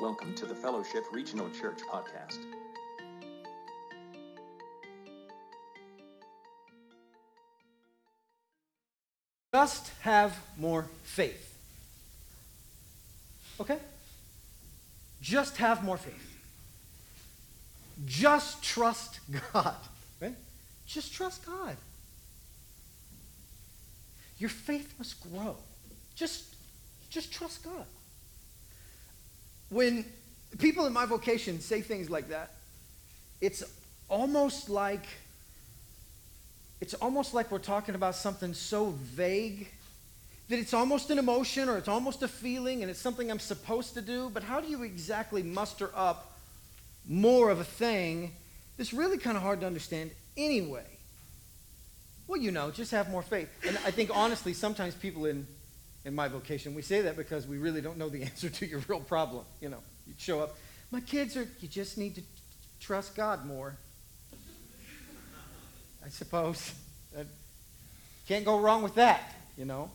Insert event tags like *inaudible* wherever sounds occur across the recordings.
Welcome to the Fellowship Regional Church podcast. Just have more faith. Okay? Just have more faith. Just trust God. Right? Just trust God. Your faith must grow. Just, just trust God. When people in my vocation say things like that, it's almost like it's almost like we're talking about something so vague that it's almost an emotion or it's almost a feeling and it's something I'm supposed to do, but how do you exactly muster up more of a thing that's really kind of hard to understand anyway? Well, you know, just have more faith. And I think honestly, sometimes people in in my vocation, we say that because we really don't know the *laughs* answer to your real problem. You know, you show up, my kids are, you just need to trust God more. I suppose. That can't go wrong with that, you know.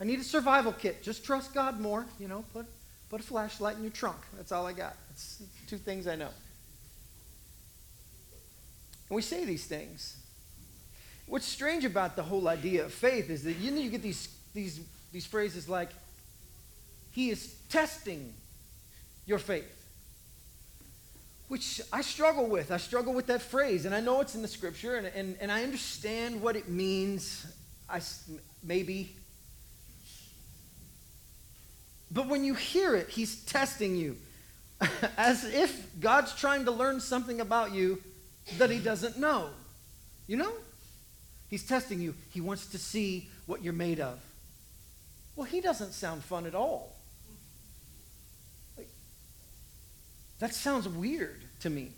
I need a survival kit. Just trust God more, you know. Put, put a flashlight in your trunk. That's all I got. That's two things I know. And we say these things. What's strange about the whole idea of faith is that you know you get these, these, these phrases like, He is testing your faith which I struggle with. I struggle with that phrase, and I know it's in the scripture, and, and, and I understand what it means. I maybe. But when you hear it, he's testing you. *laughs* As if God's trying to learn something about you that he doesn't know. You know? He's testing you. He wants to see what you're made of. Well, he doesn't sound fun at all. That sounds weird to me.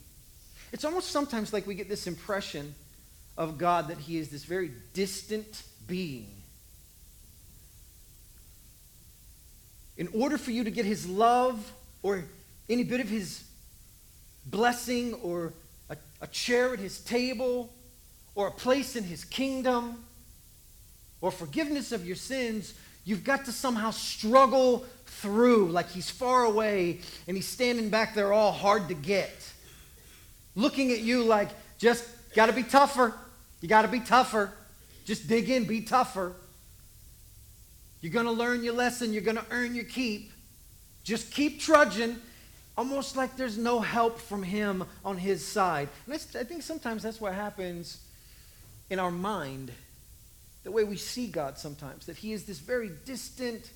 It's almost sometimes like we get this impression of God that he is this very distant being. In order for you to get his love or any bit of his blessing or a, a chair at his table or a place in his kingdom or forgiveness of your sins, you've got to somehow struggle through like he's far away and he's standing back there all hard to get. Looking at you like, just got to be tougher. You got to be tougher. Just dig in, be tougher. You're going to learn your lesson, you're going to earn your keep. Just keep trudging, almost like there's no help from him on his side. And I think sometimes that's what happens in our mind, the way we see God sometimes, that he is this very distant,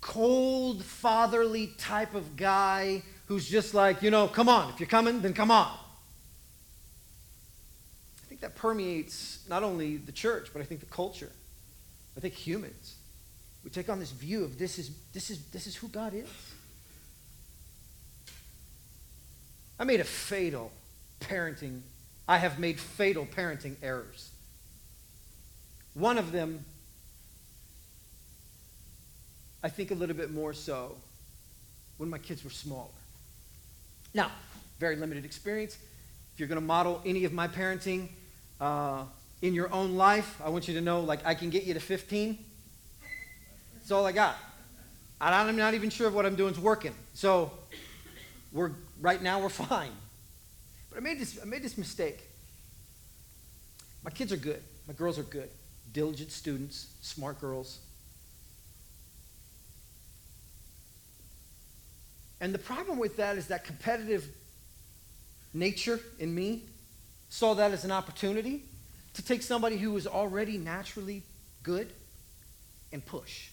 cold, fatherly type of guy who's just like, you know, come on. If you're coming, then come on. I think that permeates not only the church, but I think the culture. I think humans. We take on this view of this is, this is, this is who God is. I made a fatal parenting, I have made fatal parenting errors. One of them I think a little bit more so when my kids were smaller. Now, very limited experience. If you're going to model any of my parenting uh, in your own life, I want you to know, like, I can get you to 15. That's all I got. I'm not even sure if what I'm doing is working. So, we're right now we're fine. But I made this I made this mistake. My kids are good. My girls are good. Diligent students, smart girls. And the problem with that is that competitive nature in me saw that as an opportunity to take somebody who was already naturally good and push.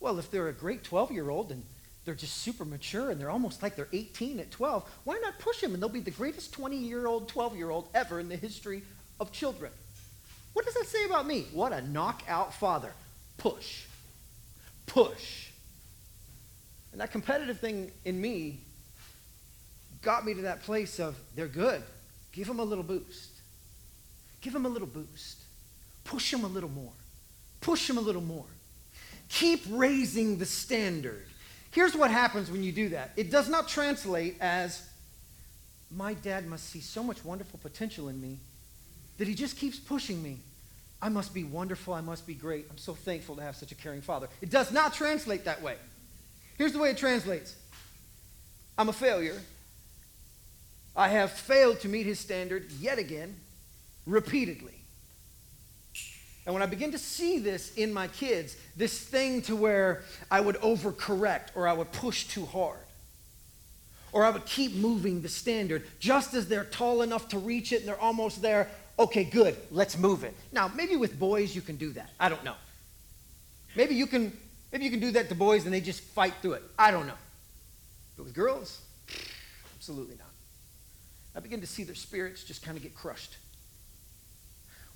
Well, if they're a great 12 year old and they're just super mature and they're almost like they're 18 at 12, why not push them and they'll be the greatest 20 year old, 12 year old ever in the history of children? What does that say about me? What a knockout father. Push. Push. And that competitive thing in me got me to that place of they're good. Give them a little boost. Give them a little boost. Push them a little more. Push them a little more. Keep raising the standard. Here's what happens when you do that it does not translate as, my dad must see so much wonderful potential in me that he just keeps pushing me. I must be wonderful. I must be great. I'm so thankful to have such a caring father. It does not translate that way. Here's the way it translates I'm a failure. I have failed to meet his standard yet again, repeatedly. And when I begin to see this in my kids, this thing to where I would overcorrect or I would push too hard, or I would keep moving the standard just as they're tall enough to reach it and they're almost there. Okay, good, let's move it. Now, maybe with boys you can do that. I don't know. Maybe you can maybe you can do that to boys and they just fight through it. I don't know. But with girls, absolutely not. I begin to see their spirits just kind of get crushed.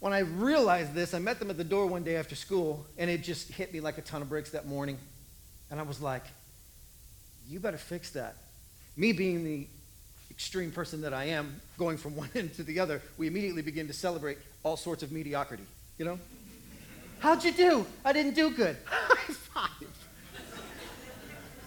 When I realized this, I met them at the door one day after school, and it just hit me like a ton of bricks that morning. And I was like, you better fix that. Me being the extreme person that I am, going from *laughs* one end to the other, we immediately begin to celebrate all sorts of mediocrity, you know? How'd you do? I didn't do good. *laughs* High five.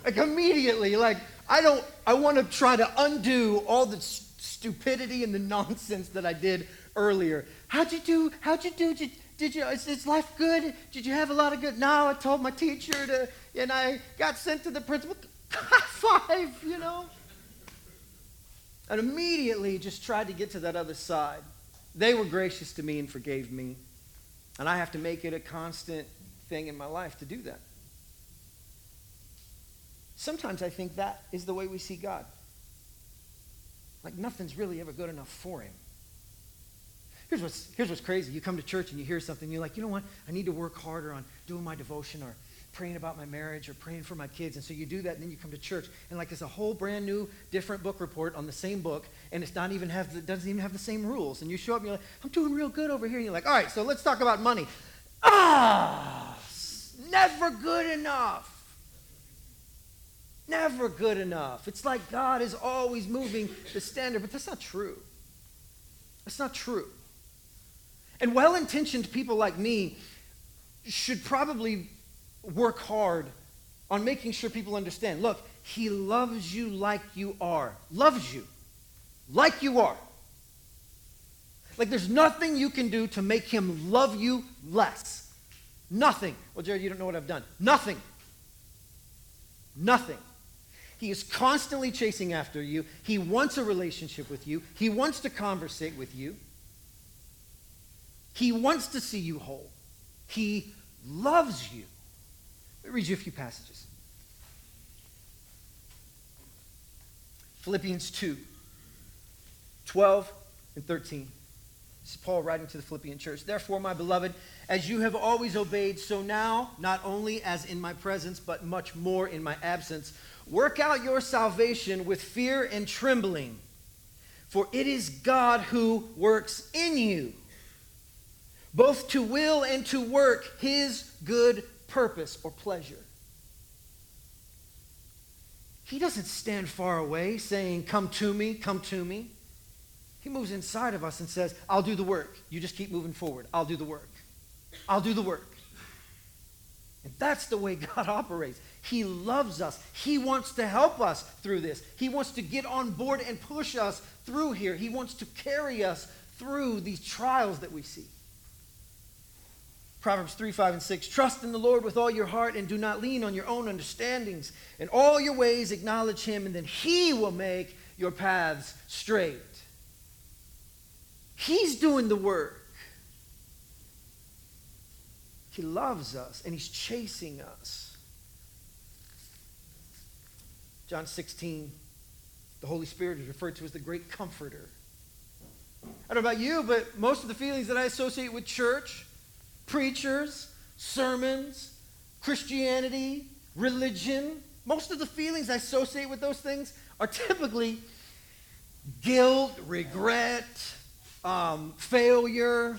like immediately, like I don't, I want to try to undo all the stupidity and the nonsense that I did earlier. How'd you do? How'd you do? Did, did you, is, is, life good? Did you have a lot of good? No, I told my teacher to, and I got sent to the principal. *laughs* High five, you know? And immediately just tried to get to that other side. They were gracious to me and forgave me. And I have to make it a constant thing in my life to do that. Sometimes I think that is the way we see God. Like nothing's really ever good enough for him. Here's what's, here's what's crazy. You come to church and you hear something, and you're like, you know what? I need to work harder on doing my devotion or praying about my marriage or praying for my kids. And so you do that, and then you come to church, and like it's a whole brand new, different book report on the same book, and it's not even have the, doesn't even have the same rules. And you show up, and you're like, I'm doing real good over here. And you're like, all right, so let's talk about money. Ah, never good enough. Never good enough. It's like God is always moving the standard, but that's not true. That's not true. And well intentioned people like me should probably work hard on making sure people understand look, he loves you like you are, loves you like you are. Like there's nothing you can do to make him love you less. Nothing. Well, Jared, you don't know what I've done. Nothing. Nothing. He is constantly chasing after you. He wants a relationship with you. He wants to conversate with you. He wants to see you whole. He loves you. Let me read you a few passages. Philippians 2, 12 and 13. This is Paul writing to the Philippian church. Therefore, my beloved, as you have always obeyed, so now, not only as in my presence, but much more in my absence, work out your salvation with fear and trembling. For it is God who works in you, both to will and to work his good purpose or pleasure. He doesn't stand far away saying, Come to me, come to me. He moves inside of us and says, I'll do the work. You just keep moving forward. I'll do the work. I'll do the work. And that's the way *laughs* God operates. He loves us. He wants to help us through this. He wants to get on board and push us through here. He wants to carry us through these trials that we see. Proverbs 3, 5, and 6. Trust in the Lord with all your heart and do not lean on your own understandings. In all your ways acknowledge him, and then he will make your paths straight. He's doing the work. He loves us and he's chasing us. John 16, the Holy Spirit is referred to as the great comforter. I don't know about you, but most of the feelings that I associate with church preachers, sermons, Christianity, religion, most of the feelings I associate with those things are typically guilt, regret, um, failure.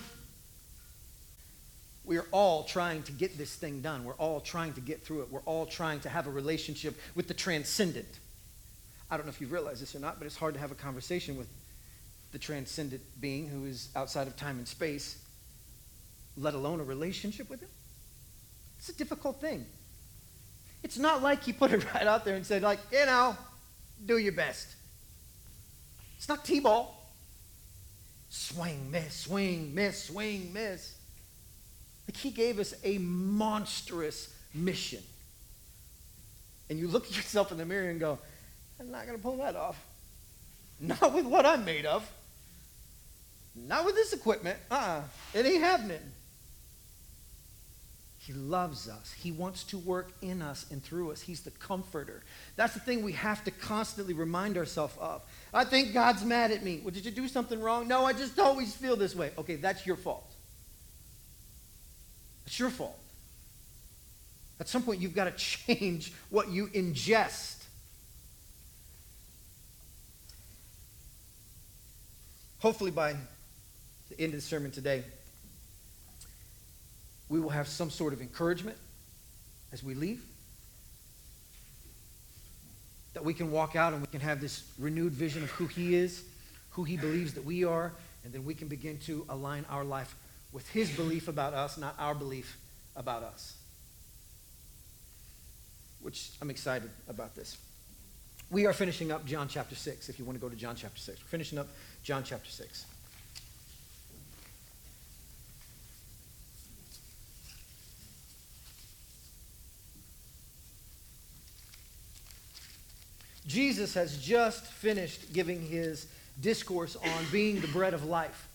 We are all trying to get this thing done. We're all trying to get through it. We're all trying to have a relationship with the transcendent. I don't know if you realize this or not, but it's hard to have a conversation with the transcendent being who is outside of time and space let alone a relationship with him? It's a difficult thing. It's not like he put it *laughs* right out there and said, like, you know, do your best. It's not T-ball. Swing, miss, swing, miss, swing, miss. Like he gave us a monstrous mission. And you look at yourself in the mirror and go, I'm not going to pull that off. Not with what I'm made of. Not with this equipment. Uh-uh. It ain't happening. He loves us. He wants to work in us and through us. He's the comforter. That's the thing we have to constantly remind ourselves of. I think God's mad at me. Well, did you do something wrong? No, I just always feel this way. Okay, that's your fault. It's your fault. At some point, you've got to *laughs* change what you ingest. Hopefully, by the end of the sermon today, we will have some sort of encouragement as we leave. That we can walk out and we can have this renewed vision of who He is, who He believes that we are, and then we can begin to align our life with His belief about us, not our belief about us. Which I'm excited about this. We are finishing up John chapter 6, if you want to go to John chapter 6. We're finishing up John chapter 6. Jesus has just finished giving his discourse on being the bread of life.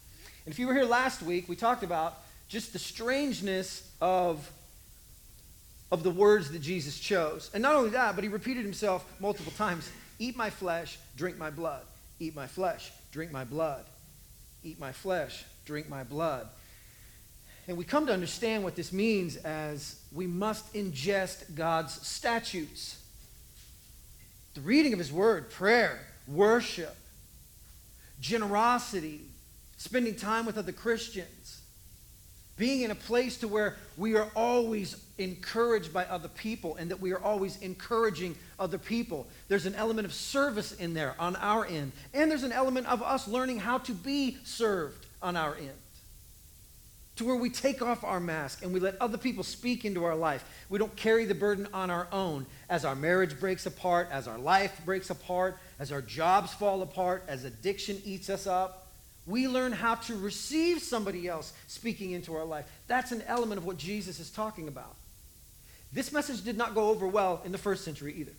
And if you were here last week, we talked about just the strangeness of, of the words that Jesus chose. And not only that, but he repeated himself multiple times Eat my flesh, drink my blood. Eat my flesh, drink my blood. Eat my flesh, drink my blood. And we come to understand what this means as we must ingest God's statutes. The reading of His Word, prayer, worship, generosity, spending time with other Christians, being in a place to where we are always encouraged by other people and that we are always encouraging other people. There's an element of service in there on our end, and there's an element of us learning how to be served on our end to where we take off our mask and we let other people speak into our life. We don't carry the burden on our own as our marriage breaks apart, as our life breaks apart, as our jobs fall apart, as addiction eats us up. We learn how to receive somebody else speaking into our life. That's an element of what Jesus is talking about. This message did not go over well in the first century either.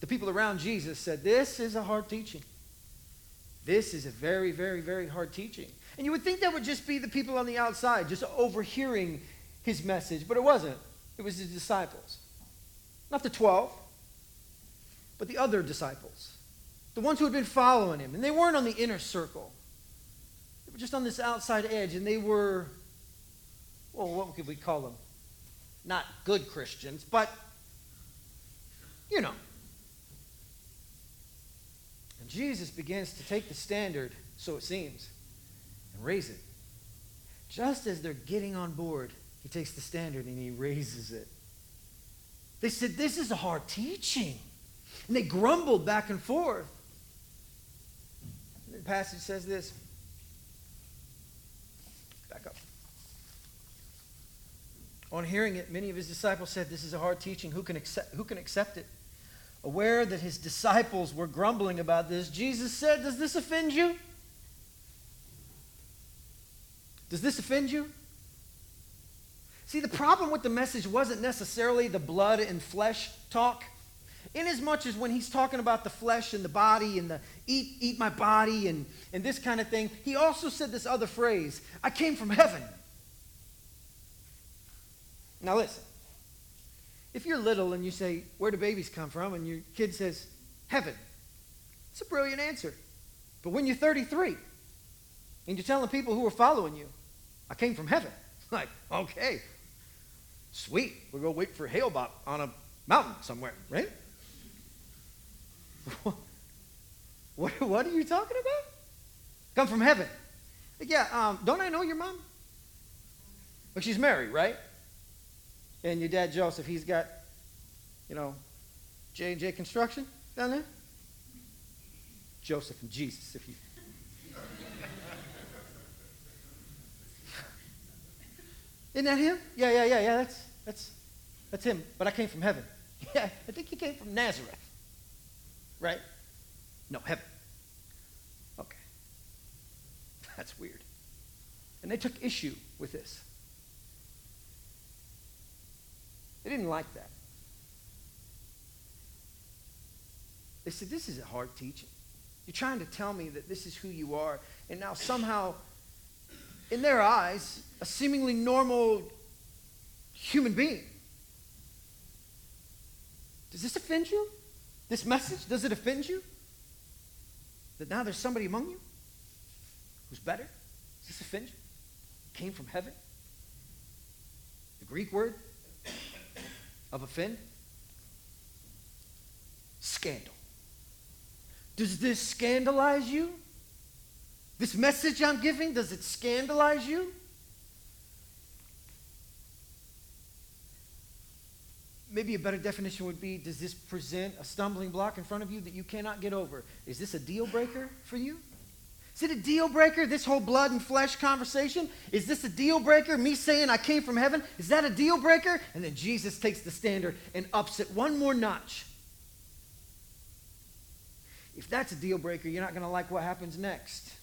The people around Jesus said, This is a hard teaching. This is a very, very, very hard teaching. And you would think that would just be the people on the outside, just overhearing his message, but it wasn't. It was his disciples. Not the 12, but the other disciples. The ones who had been following him. And they weren't on the inner circle, they were just on this outside edge, and they were, well, what could we call them? Not good Christians, but, you know. And Jesus begins to take the standard, so it seems and raise it. Just as they're getting on board, he takes the standard and he raises it. They said, This is a hard teaching. And they grumbled back and forth. the passage says this. Back up. On hearing it, many of his disciples said, This is a hard teaching. Who can accept, who can accept it? Aware that his disciples were grumbling about this, Jesus said, Does this offend you? Does this offend you? See, the problem with the message wasn't necessarily the blood and flesh talk. Inasmuch as when he's talking about the flesh and the body and the eat, eat my body and, and this kind of thing, he also said this other phrase I came from heaven. Now, listen. If you're little and you say, Where do babies come from? and your kid says, Heaven, it's a brilliant answer. But when you're 33 and you're telling people who are following you, I came from heaven. *laughs* Like, okay, sweet. We'll go wait for Hale-Bopp on a mountain somewhere, right? *laughs* what, what are you talking about? Come from heaven. Yeah, um, don't I know your mom? Well, she's married, right? And your dad Joseph, he's got, you know, J and J Construction down there. Joseph and Jesus, if you Isn't that him? Yeah, yeah, yeah, yeah. That's that's that's him. But I came from heaven. *laughs* Yeah, I think he came from Nazareth. Right? No, heaven. Okay. *laughs* That's weird. And they took issue with this. They didn't like that. They said, This is a hard teaching. You're trying to tell me that this is who you are, and now somehow, in their eyes, a seemingly normal human being. Does this offend you? This message, does it offend you? That now there's somebody among you who's better? Does this offend you? Came from heaven? The Greek word of offend? Scandal. Does this scandalize you? This message I'm giving, does it scandalize you? Maybe a better definition would be Does this present a stumbling block in front of you that you cannot get over? Is this a deal breaker for you? Is it a deal breaker, this whole blood and flesh conversation? Is this a deal breaker? Me saying I came from heaven? Is that a deal breaker? And then Jesus takes the standard and ups it one more notch. If that's a deal breaker, you're not going to like what happens next.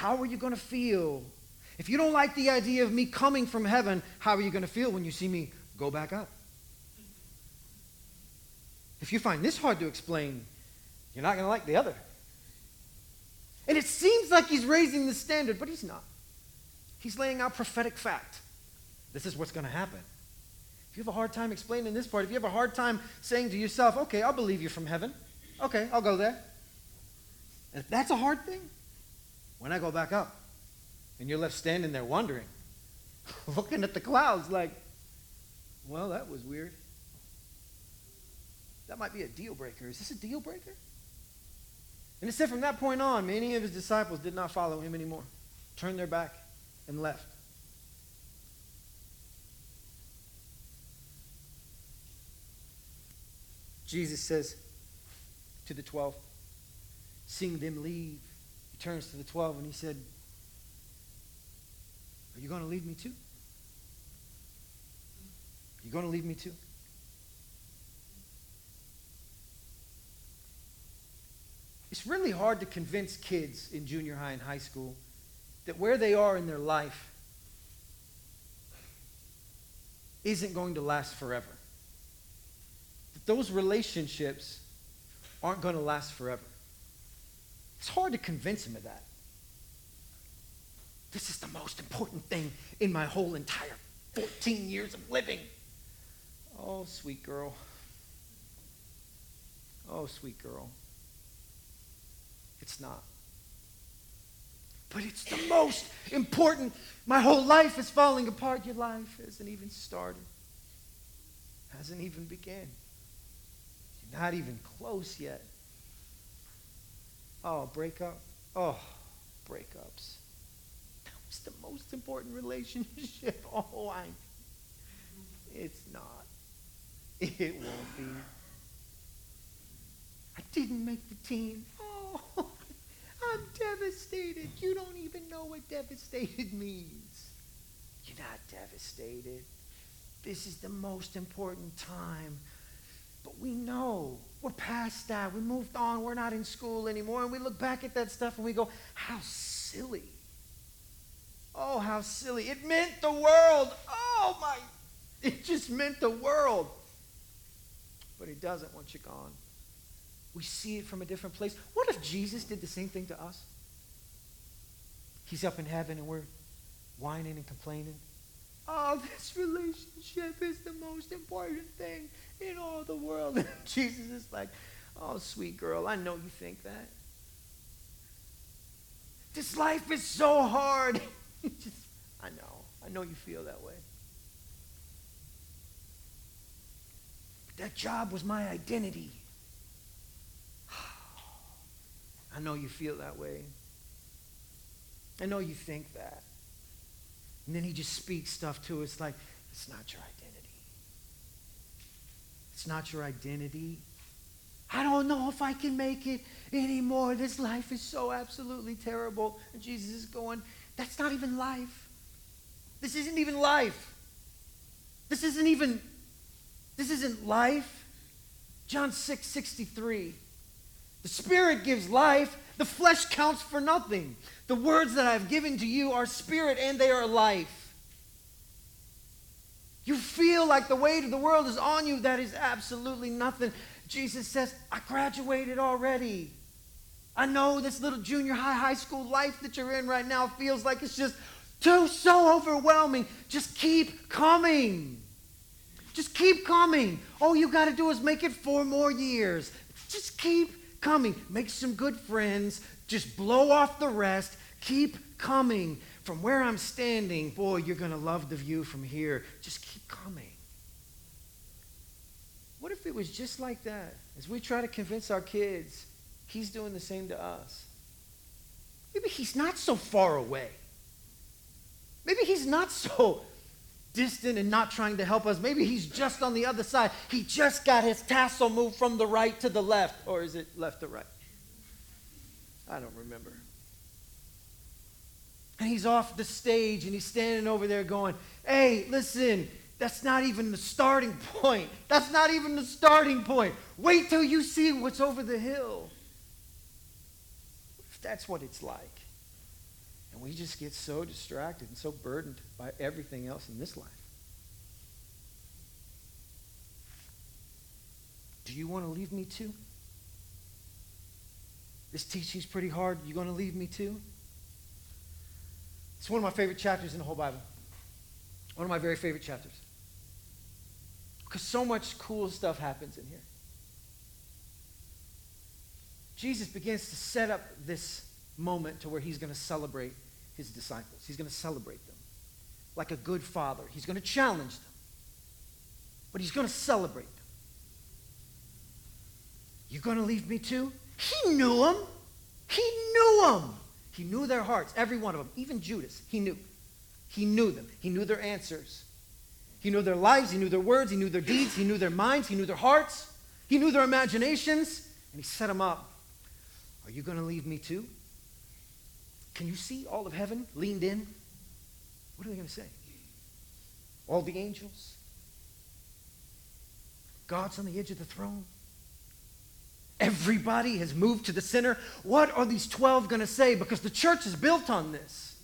How are you going to feel? If you don't like the idea of me coming from heaven, how are you going to feel when you see me go back up? If you find this hard to explain, you're not going to like the other. And it seems like he's raising the standard, but he's not. He's laying out prophetic fact. This is what's going to happen. If you have a hard time explaining this part, if you have a hard time saying to yourself, okay, I'll believe you from heaven, okay, I'll go there. And if that's a hard thing, when I go back up and you're left standing there wondering, *laughs* looking at the clouds like, well, that was weird. That might be a deal breaker. Is this a deal breaker? And it said from that point on, many of his disciples did not follow him anymore, turned their back and left. Jesus says to the 12, seeing them leave, turns to the 12 and he said, Are you going to leave me too? Are you going to leave me too? It's really hard to convince kids in junior high and high school that where they are in their life isn't going to last forever. That those relationships aren't going to last forever. It's hard to convince him of that. This is the most important thing in my whole entire 14 years of living. Oh, sweet girl. Oh, sweet girl. It's not. But it's the most important. My whole life is falling apart. Your life hasn't even started, hasn't even begun. You're not even close yet. Oh, breakup. Oh, breakups. That was the most important relationship. *laughs* Oh, I. It's not. It won't be. I didn't make the team. Oh, *laughs* I'm devastated. You don't even know what devastated means. You're not devastated. This is the most important time. But we know we're past that. We moved on. We're not in school anymore. And we look back at that stuff and we go, how silly. Oh, how silly. It meant the world. Oh, my. It just meant the world. But it doesn't once you're gone. We see it from a different place. What if Jesus did the same thing to us? He's up in heaven and we're whining and complaining. Oh, this relationship is the most important thing in all the world. *laughs* Jesus is like, oh, sweet girl, I know you think that. This life is so hard. *laughs* Just, I know. I know you feel that way. But that job was my identity. *sighs* I know you feel that way. I know you think that. And then he just speaks stuff to us like, it's not your identity. It's not your identity. I don't know if I can make it anymore. This life is so absolutely terrible. And Jesus is going, that's not even life. This isn't even life. This isn't even, this isn't life. John 6, 63. The Spirit gives life, the flesh counts for nothing. The words that I've given to you are spirit and they are life. You feel like the weight of the world is on you. That is absolutely nothing. Jesus says, I graduated already. I know this little junior high, high school life that you're in right now feels like it's just too so overwhelming. Just keep coming. Just keep coming. All you got to do is make it four more years. Just keep coming. Make some good friends. Just blow off the rest. Keep coming. From where I'm standing, boy, you're going to love the view from here. Just keep coming. What if it was just like that? As we try to convince our kids, he's doing the same to us. Maybe he's not so far away. Maybe he's not so distant and not trying to help us. Maybe he's just on the other side. He just got his tassel moved from the right to the left. Or is it left to right? I don't remember. And he's off the stage and he's standing over there going, Hey, listen, that's not even the starting *laughs* point. That's not even the starting point. Wait till you see what's over the hill. If that's what it's like. And we just get so distracted and so burdened by everything else in this life. Do you want to leave me too? This teaching's pretty hard. You going to leave me too? It's one of my favorite chapters in the whole Bible. One of my very favorite chapters. Because so much cool stuff happens in here. Jesus begins to set up this moment to where he's going to celebrate his disciples. He's going to celebrate them like a good father. He's going to challenge them, but he's going to celebrate them. You're going to leave me too? He knew them. He knew them. He knew their hearts, every one of them, even Judas. He knew. He knew them. He knew their answers. He knew their lives. He knew their words. He knew their deeds. He knew their minds. He knew their hearts. He knew their imaginations. And he set them up. Are you going to leave me too? Can you see all of heaven leaned in? What are they going to say? All the angels? God's on the edge of the throne? Everybody has moved to the center. What are these 12 going to say? Because the church is built on this.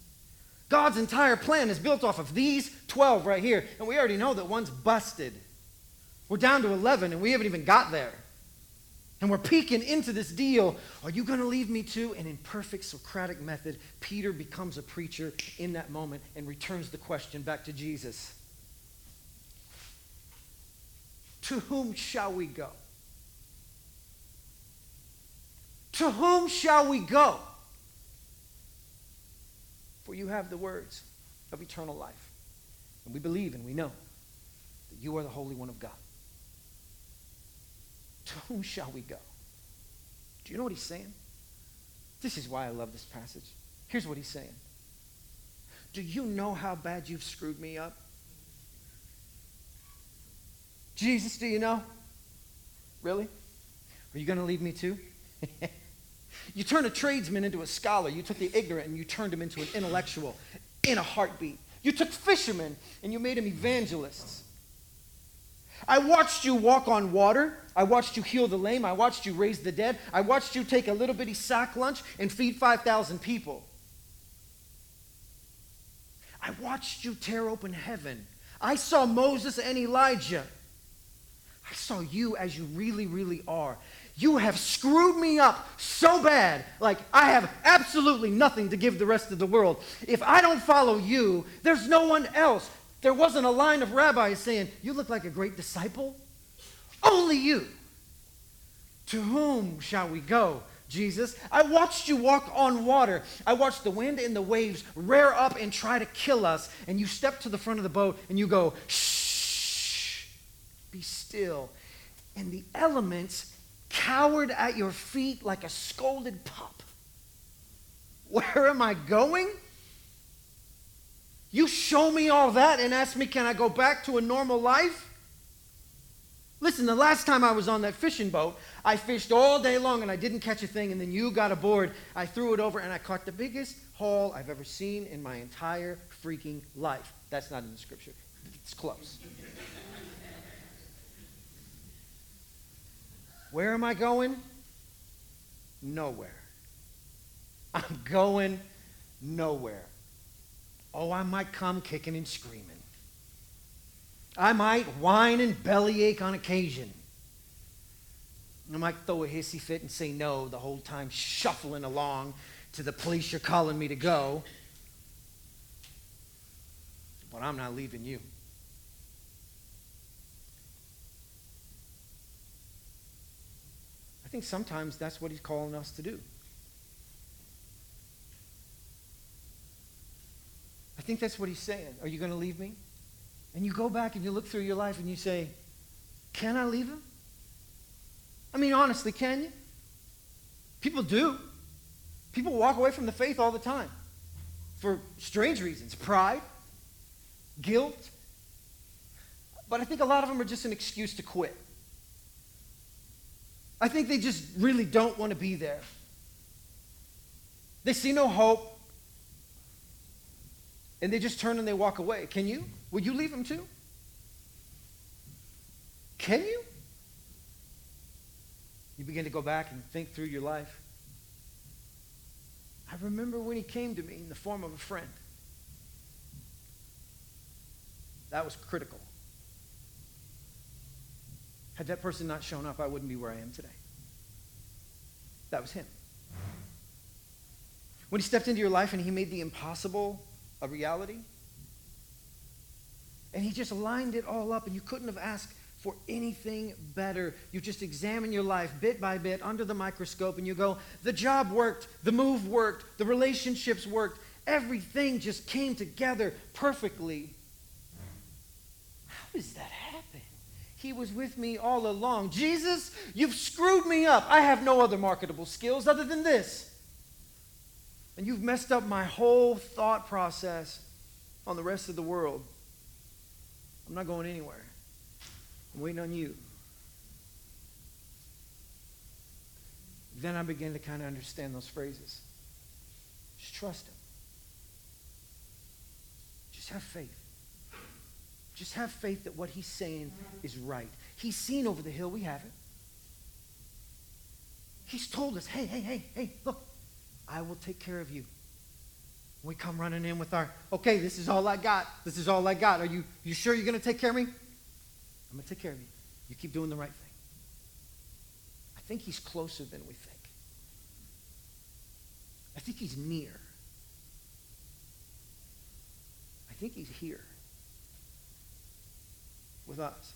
God's entire plan is built off of these 12 right here. And we already know that one's busted. We're down to 11 and we haven't even got there. And we're peeking into this deal. Are you going to leave me too? And in perfect Socratic method, Peter becomes a preacher in that moment and returns the question back to Jesus To whom shall we go? To whom shall we go? For you have the words of eternal life. And we believe and we know that you are the Holy One of God. To whom shall we go? Do you know what he's saying? This is why I love this passage. Here's what he's saying Do you know how bad you've screwed me up? Jesus, do you know? Really? Are you going to leave me too? *laughs* You turned a tradesman into a scholar. You took the ignorant and you turned him into an intellectual in a heartbeat. You took fishermen and you made them evangelists. I watched you walk on water. I watched you heal the lame. I watched you raise the dead. I watched you take a little bitty sack lunch and feed 5,000 people. I watched you tear open heaven. I saw Moses and Elijah. I saw you as you really, really are. You have screwed me up so bad. Like, I have absolutely nothing to give the rest of the world. If I don't follow you, there's no one else. There wasn't a line of rabbis saying, You look like a great disciple. Only you. To whom shall we go, Jesus? I watched you walk on water. I watched the wind and the waves rear up and try to kill us. And you step to the front of the boat and you go, Shh, be still. And the elements cowered at your feet like a scolded pup. Where am I going? You show me all that and ask me, can I go back to a normal life? Listen, the last time I was on that fishing boat, I fished all day long and I didn't catch a thing, and then you got aboard. I threw it over and I caught the biggest haul I've ever seen in my entire freaking life. That's not in the scripture, it's close. Where am I going? Nowhere. I'm going nowhere. Oh, I might come kicking and screaming. I might whine and bellyache on occasion. I might throw a hissy fit and say no the whole time, shuffling along to the place you're calling me to go. But I'm not leaving you. Think sometimes that's what he's calling us to do. I think that's what he's saying. Are you going to leave me? And you go back and you look through your life and you say, Can I leave him? I mean, honestly, can you? People do. People walk away from the faith all the time for strange reasons pride, guilt. But I think a lot of them are just an excuse to quit. I think they just really don't want to be there. They see no hope. And they just turn and they walk away. Can you? Would you leave them too? Can you? You begin to go back and think through your life. I remember when he came to me in the form of a friend. That was critical. Had that person not shown up, I wouldn't be where I am today. That was him. When he stepped into your life and he made the impossible a reality, and he just lined it all up, and you couldn't have asked for anything better. You just examine your life bit by bit under the microscope, and you go, the job worked, the move worked, the relationships worked, everything just came together perfectly. How does that happen? He was with me all along. Jesus, you've screwed me up. I have no other marketable skills other than this. And you've messed up my whole thought process on the rest of the world. I'm not going anywhere. I'm waiting on you. Then I begin to kind of understand those phrases. Just trust Him. Just have faith. Just have faith that what He's saying is right. He's seen over the hill, we haven't. He's told us, hey, hey, hey, hey, look, I will take care of you. We come running in with our, okay, this is all I got. This is all I got. Are you, you sure you're going to take care of me? I'm going to take care of you. You keep doing the right thing. I think he's closer than we think. I think he's near. I think he's here with us.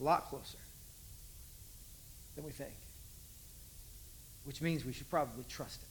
A lot closer than we think. Which means we should probably trust him.